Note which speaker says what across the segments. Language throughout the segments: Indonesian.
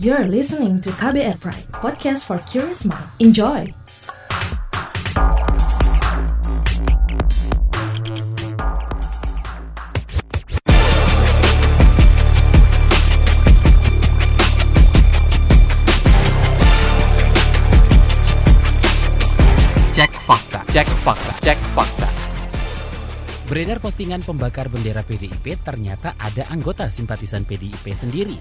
Speaker 1: You're listening to KBR Pride, podcast for curious mind. Enjoy!
Speaker 2: Cek fakta, cek fakta, cek fakta.
Speaker 3: Beredar postingan pembakar bendera PDIP ternyata ada anggota simpatisan PDIP sendiri.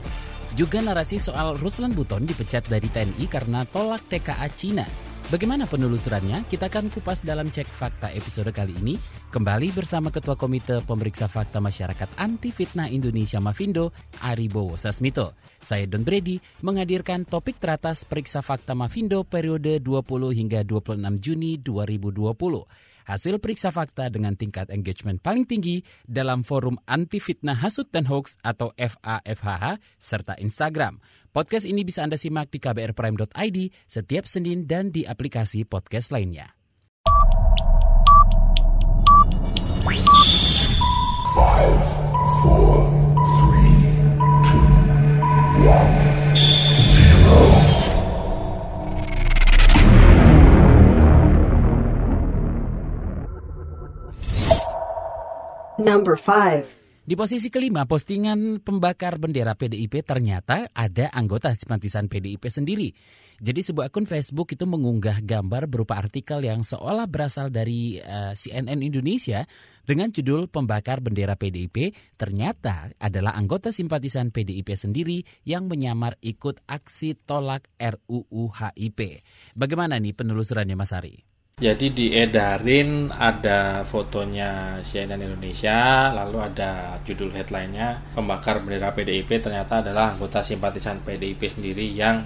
Speaker 3: Juga narasi soal Ruslan Buton dipecat dari TNI karena tolak TKA Cina. Bagaimana penelusurannya? Kita akan kupas dalam cek fakta episode kali ini. Kembali bersama Ketua Komite Pemeriksa Fakta Masyarakat Anti Fitnah Indonesia Mafindo, Aribowo Sasmito. Saya Don Brady menghadirkan topik teratas Periksa Fakta Mafindo periode 20 hingga 26 Juni 2020 hasil periksa fakta dengan tingkat engagement paling tinggi dalam forum anti fitnah hasut dan hoax atau FAFHH serta Instagram. Podcast ini bisa Anda simak di kbrprime.id setiap Senin dan di aplikasi podcast lainnya.
Speaker 4: Five, four, three, two, one,
Speaker 1: Number 5.
Speaker 3: Di posisi kelima, postingan pembakar bendera PDIP ternyata ada anggota simpatisan PDIP sendiri. Jadi sebuah akun Facebook itu mengunggah gambar berupa artikel yang seolah berasal dari uh, CNN Indonesia dengan judul Pembakar Bendera PDIP ternyata adalah anggota simpatisan PDIP sendiri yang menyamar ikut aksi tolak RUU HIP. Bagaimana nih penelusurannya Mas Ari?
Speaker 2: Jadi diedarin ada fotonya CNN Indonesia, lalu ada judul headline-nya pembakar bendera PDIP ternyata adalah anggota simpatisan PDIP sendiri yang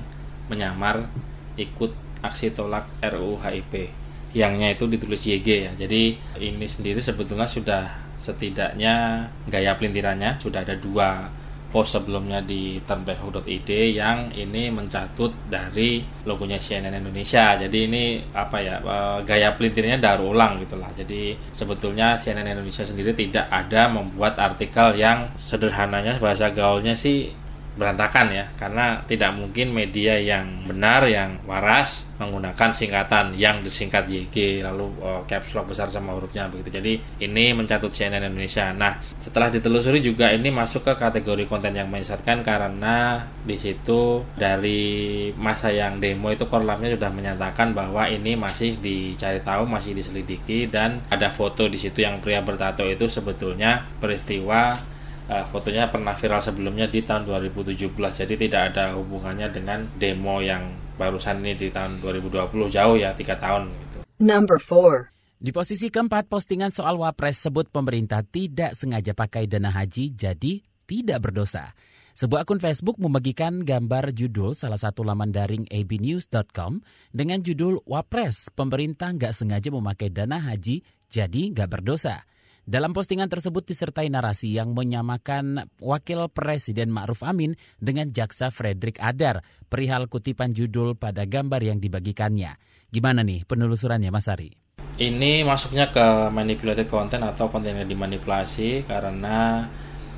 Speaker 2: menyamar ikut aksi tolak RUU HIP. Yangnya itu ditulis YG ya. Jadi ini sendiri sebetulnya sudah setidaknya gaya pelintirannya sudah ada dua post sebelumnya di turnback.id yang ini mencatut dari logonya CNN Indonesia. Jadi ini apa ya gaya pelintirnya daur ulang gitulah. Jadi sebetulnya CNN Indonesia sendiri tidak ada membuat artikel yang sederhananya bahasa gaulnya sih berantakan ya karena tidak mungkin media yang benar yang waras menggunakan singkatan yang disingkat YG lalu uh, caps lock besar sama hurufnya begitu. Jadi ini mencatut CNN Indonesia. Nah setelah ditelusuri juga ini masuk ke kategori konten yang menyesatkan karena di situ dari masa yang demo itu korlamnya sudah menyatakan bahwa ini masih dicari tahu masih diselidiki dan ada foto di situ yang pria bertato itu sebetulnya peristiwa uh, fotonya pernah viral sebelumnya di tahun 2017 jadi tidak ada hubungannya dengan demo yang barusan ini di tahun 2020 jauh ya tiga tahun gitu.
Speaker 1: Number 4.
Speaker 3: Di posisi keempat, postingan soal Wapres sebut pemerintah tidak sengaja pakai dana haji jadi tidak berdosa. Sebuah akun Facebook membagikan gambar judul salah satu laman daring abnews.com dengan judul Wapres, pemerintah nggak sengaja memakai dana haji jadi nggak berdosa. Dalam postingan tersebut disertai narasi yang menyamakan Wakil Presiden Ma'ruf Amin dengan Jaksa Frederick Adar perihal kutipan judul pada gambar yang dibagikannya. Gimana nih penelusurannya Mas Ari?
Speaker 2: Ini masuknya ke manipulated content atau konten yang dimanipulasi karena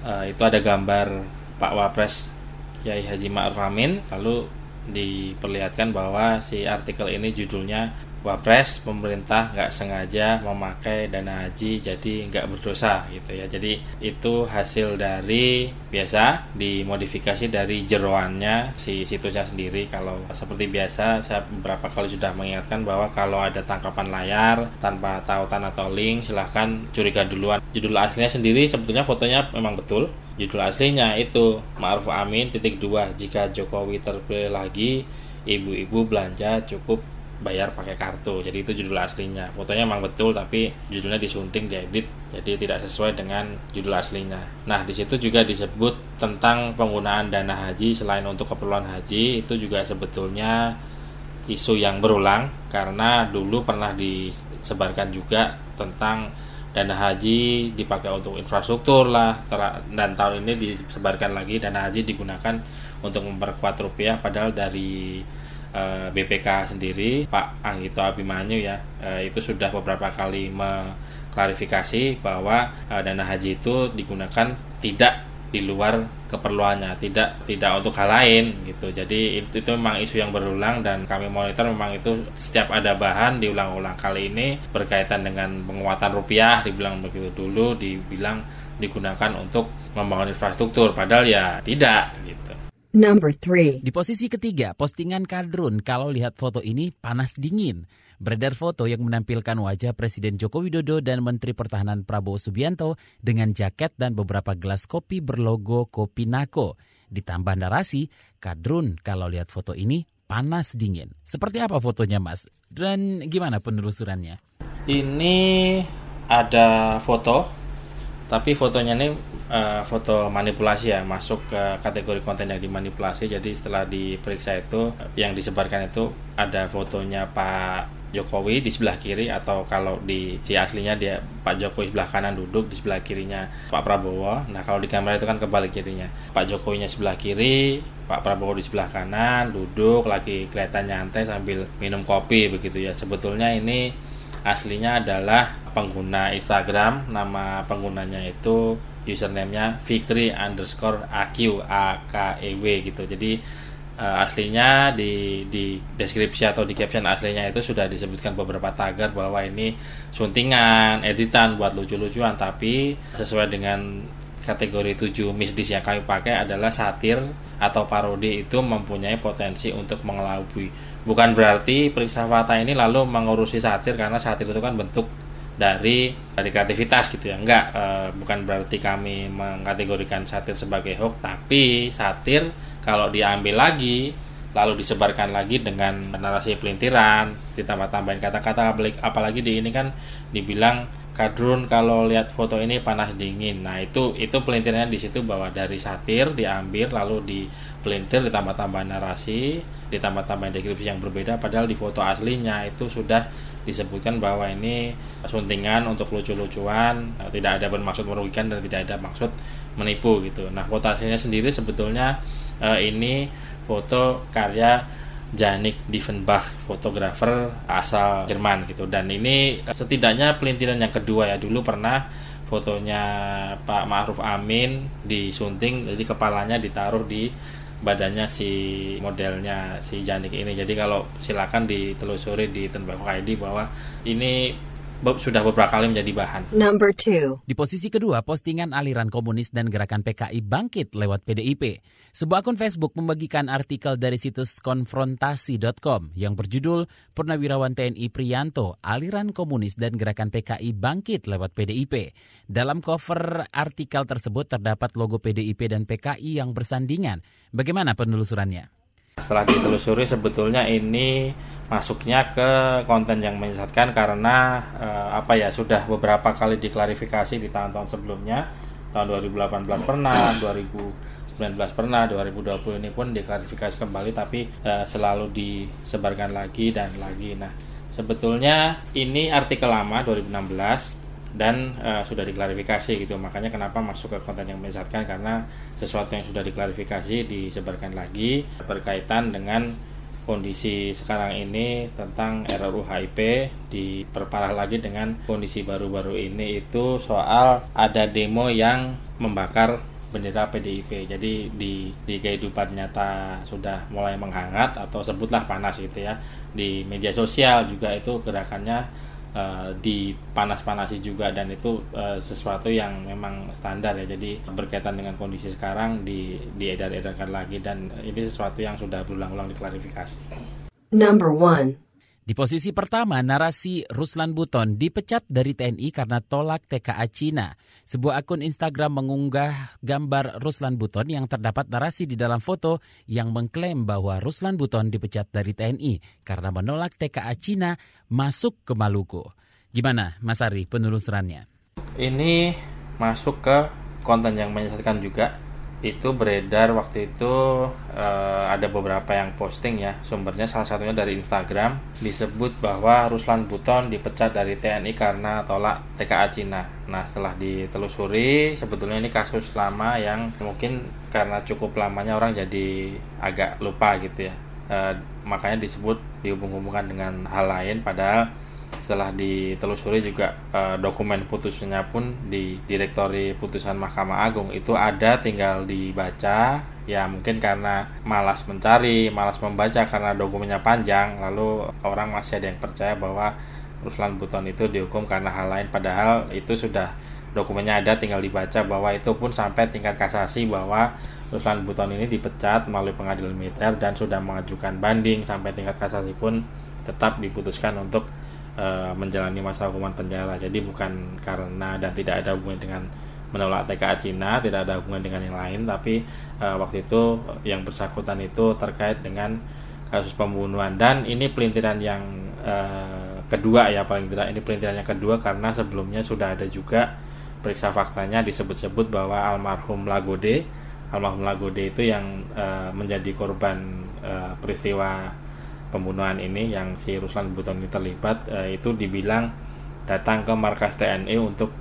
Speaker 2: uh, itu ada gambar Pak Wapres Yai Haji Ma'ruf Amin lalu diperlihatkan bahwa si artikel ini judulnya Wapres pemerintah nggak sengaja memakai dana haji jadi nggak berdosa gitu ya. Jadi itu hasil dari biasa dimodifikasi dari jeroannya si situsnya sendiri. Kalau seperti biasa saya beberapa kali sudah mengingatkan bahwa kalau ada tangkapan layar tanpa tautan atau link silahkan curiga duluan. Judul aslinya sendiri sebetulnya fotonya memang betul. Judul aslinya itu Ma'ruf Amin titik dua jika Jokowi terpilih lagi ibu-ibu belanja cukup bayar pakai kartu. Jadi itu judul aslinya. Fotonya memang betul tapi judulnya disunting diedit. Jadi tidak sesuai dengan judul aslinya. Nah di situ juga disebut tentang penggunaan dana haji. Selain untuk keperluan haji itu juga sebetulnya isu yang berulang. Karena dulu pernah disebarkan juga tentang dana haji dipakai untuk infrastruktur lah. Dan tahun ini disebarkan lagi dana haji digunakan untuk memperkuat rupiah padahal dari Eh, BPK sendiri Pak Anggito Abimanyu ya eh, itu sudah beberapa kali mengklarifikasi bahwa eh, dana haji itu digunakan tidak di luar keperluannya tidak tidak untuk hal lain gitu. Jadi itu, itu memang isu yang berulang dan kami monitor memang itu setiap ada bahan diulang-ulang kali ini berkaitan dengan penguatan rupiah dibilang begitu dulu dibilang digunakan untuk membangun infrastruktur padahal ya tidak gitu
Speaker 1: Number 3.
Speaker 3: Di posisi ketiga, postingan Kadrun kalau lihat foto ini panas dingin. Beredar foto yang menampilkan wajah Presiden Joko Widodo dan Menteri Pertahanan Prabowo Subianto dengan jaket dan beberapa gelas kopi berlogo Kopi Nako. Ditambah narasi, Kadrun kalau lihat foto ini panas dingin. Seperti apa fotonya Mas? Dan gimana penelusurannya?
Speaker 2: ini ada foto tapi fotonya ini eh, foto manipulasi ya masuk ke kategori konten yang dimanipulasi. Jadi setelah diperiksa itu yang disebarkan itu ada fotonya Pak Jokowi di sebelah kiri atau kalau di si aslinya dia Pak Jokowi sebelah kanan duduk di sebelah kirinya Pak Prabowo. Nah kalau di kamera itu kan kebalik jadinya. Pak Jokowinya sebelah kiri Pak Prabowo di sebelah kanan duduk lagi kelihatan nyantai sambil minum kopi begitu ya. Sebetulnya ini aslinya adalah pengguna Instagram nama penggunanya itu username-nya Fikri underscore AQ AKEW gitu jadi eh, aslinya di di deskripsi atau di caption aslinya itu sudah disebutkan beberapa tagar bahwa ini suntingan editan buat lucu-lucuan tapi sesuai dengan kategori 7 misdis yang kami pakai adalah satir atau parodi itu mempunyai potensi untuk mengelabui. Bukan berarti periksa fakta ini lalu mengurusi satir karena satir itu kan bentuk dari dari kreativitas gitu ya. Enggak, eh, bukan berarti kami mengkategorikan satir sebagai hoax, tapi satir kalau diambil lagi lalu disebarkan lagi dengan narasi pelintiran, ditambah-tambahin kata-kata apalagi di ini kan dibilang Kadrun kalau lihat foto ini panas dingin. Nah, itu itu pelintirannya di situ bahwa dari satir diambil lalu dipelintir ditambah-tambah narasi, ditambah-tambah deskripsi yang berbeda padahal di foto aslinya itu sudah disebutkan bahwa ini suntingan untuk lucu-lucuan, eh, tidak ada bermaksud merugikan dan tidak ada maksud menipu gitu. Nah, foto aslinya sendiri sebetulnya eh, ini foto karya Janik Diefenbach, fotografer asal Jerman gitu. Dan ini eh, setidaknya pelintiran yang kedua ya. Dulu pernah fotonya Pak Ma'ruf Amin disunting, jadi kepalanya ditaruh di badannya si modelnya si Janik ini. Jadi kalau silakan ditelusuri di Tembakau ID bahwa ini sudah beberapa kali menjadi bahan.
Speaker 1: Number 2.
Speaker 3: Di posisi kedua, postingan aliran komunis dan gerakan PKI bangkit lewat PDIP. Sebuah akun Facebook membagikan artikel dari situs konfrontasi.com yang berjudul Purnawirawan TNI Priyanto, aliran komunis dan gerakan PKI bangkit lewat PDIP. Dalam cover artikel tersebut terdapat logo PDIP dan PKI yang bersandingan. Bagaimana penelusurannya?
Speaker 2: Setelah ditelusuri sebetulnya ini masuknya ke konten yang menyesatkan karena eh, apa ya sudah beberapa kali diklarifikasi di tahun-tahun sebelumnya. Tahun 2018 pernah 2019 pernah 2020 ini pun diklarifikasi kembali tapi eh, selalu disebarkan lagi dan lagi. Nah sebetulnya ini artikel lama 2016 dan eh, sudah diklarifikasi gitu makanya kenapa masuk ke konten yang menyesatkan karena sesuatu yang sudah diklarifikasi disebarkan lagi berkaitan dengan kondisi sekarang ini tentang RUU HIP diperparah lagi dengan kondisi baru-baru ini itu soal ada demo yang membakar bendera PDIP. Jadi di di kehidupan nyata sudah mulai menghangat atau sebutlah panas gitu ya. Di media sosial juga itu gerakannya eh, dipanas-panasi juga dan itu eh, sesuatu yang memang standar ya. Jadi berkaitan dengan kondisi sekarang di diedar-edarkan lagi dan ini sesuatu yang sudah berulang-ulang diklarifikasi.
Speaker 1: Number 1.
Speaker 3: Di posisi pertama, narasi Ruslan Buton dipecat dari TNI karena tolak TKA Cina. Sebuah akun Instagram mengunggah gambar Ruslan Buton yang terdapat narasi di dalam foto yang mengklaim bahwa Ruslan Buton dipecat dari TNI karena menolak TKA Cina masuk ke Maluku. Gimana, Mas Ari, penelusurannya?
Speaker 2: Ini masuk ke konten yang menyesatkan juga. Itu beredar waktu itu eh, ada beberapa yang posting ya. Sumbernya salah satunya dari Instagram disebut bahwa Ruslan Buton dipecat dari TNI karena tolak TKA Cina. Nah, setelah ditelusuri sebetulnya ini kasus lama yang mungkin karena cukup lamanya orang jadi agak lupa gitu ya. Eh, makanya disebut dihubung-hubungkan dengan hal lain padahal setelah ditelusuri juga uh, dokumen putusnya pun di direktori putusan Mahkamah Agung itu ada tinggal dibaca. Ya mungkin karena malas mencari malas membaca karena dokumennya panjang. Lalu orang masih ada yang percaya bahwa Ruslan Buton itu dihukum karena hal lain. Padahal itu sudah dokumennya ada tinggal dibaca bahwa itu pun sampai tingkat kasasi bahwa Ruslan Buton ini dipecat melalui pengadilan militer dan sudah mengajukan banding sampai tingkat kasasi pun tetap diputuskan untuk uh, menjalani masa hukuman penjara. Jadi bukan karena dan tidak ada hubungan dengan menolak TKA Cina, tidak ada hubungan dengan yang lain, tapi uh, waktu itu yang bersangkutan itu terkait dengan kasus pembunuhan dan ini pelintiran yang uh, kedua ya paling tidak ini pelintiran yang kedua karena sebelumnya sudah ada juga periksa faktanya disebut-sebut bahwa almarhum Lagode almarhum Lagode itu yang uh, menjadi korban uh, peristiwa pembunuhan ini yang si Ruslan Buton ini terlibat uh, itu dibilang datang ke markas TNI untuk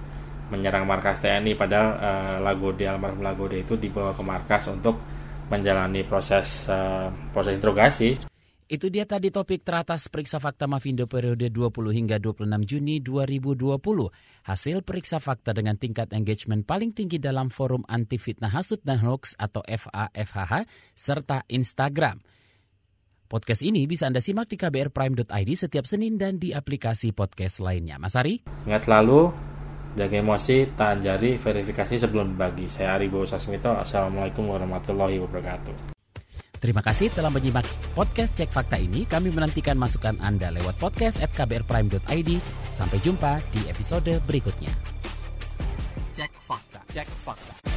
Speaker 2: menyerang markas TNI padahal uh, Lagode almarhum Lagode itu dibawa ke markas untuk menjalani proses uh, proses interogasi
Speaker 3: itu dia tadi topik teratas periksa fakta Mavindo periode 20 hingga 26 Juni 2020. Hasil periksa fakta dengan tingkat engagement paling tinggi dalam forum anti fitnah hasut dan hoax atau FAFHH serta Instagram. Podcast ini bisa Anda simak di kbrprime.id setiap Senin dan di aplikasi podcast lainnya. Mas Ari?
Speaker 2: Ingat selalu, jaga emosi, tahan jari, verifikasi sebelum berbagi. Saya Ari Bowo Sasmito. Assalamualaikum warahmatullahi wabarakatuh.
Speaker 3: Terima kasih telah menyimak podcast Cek Fakta ini. Kami menantikan masukan Anda lewat podcast at kbrprime.id. Sampai jumpa di episode berikutnya. Cek Fakta. Cek Fakta.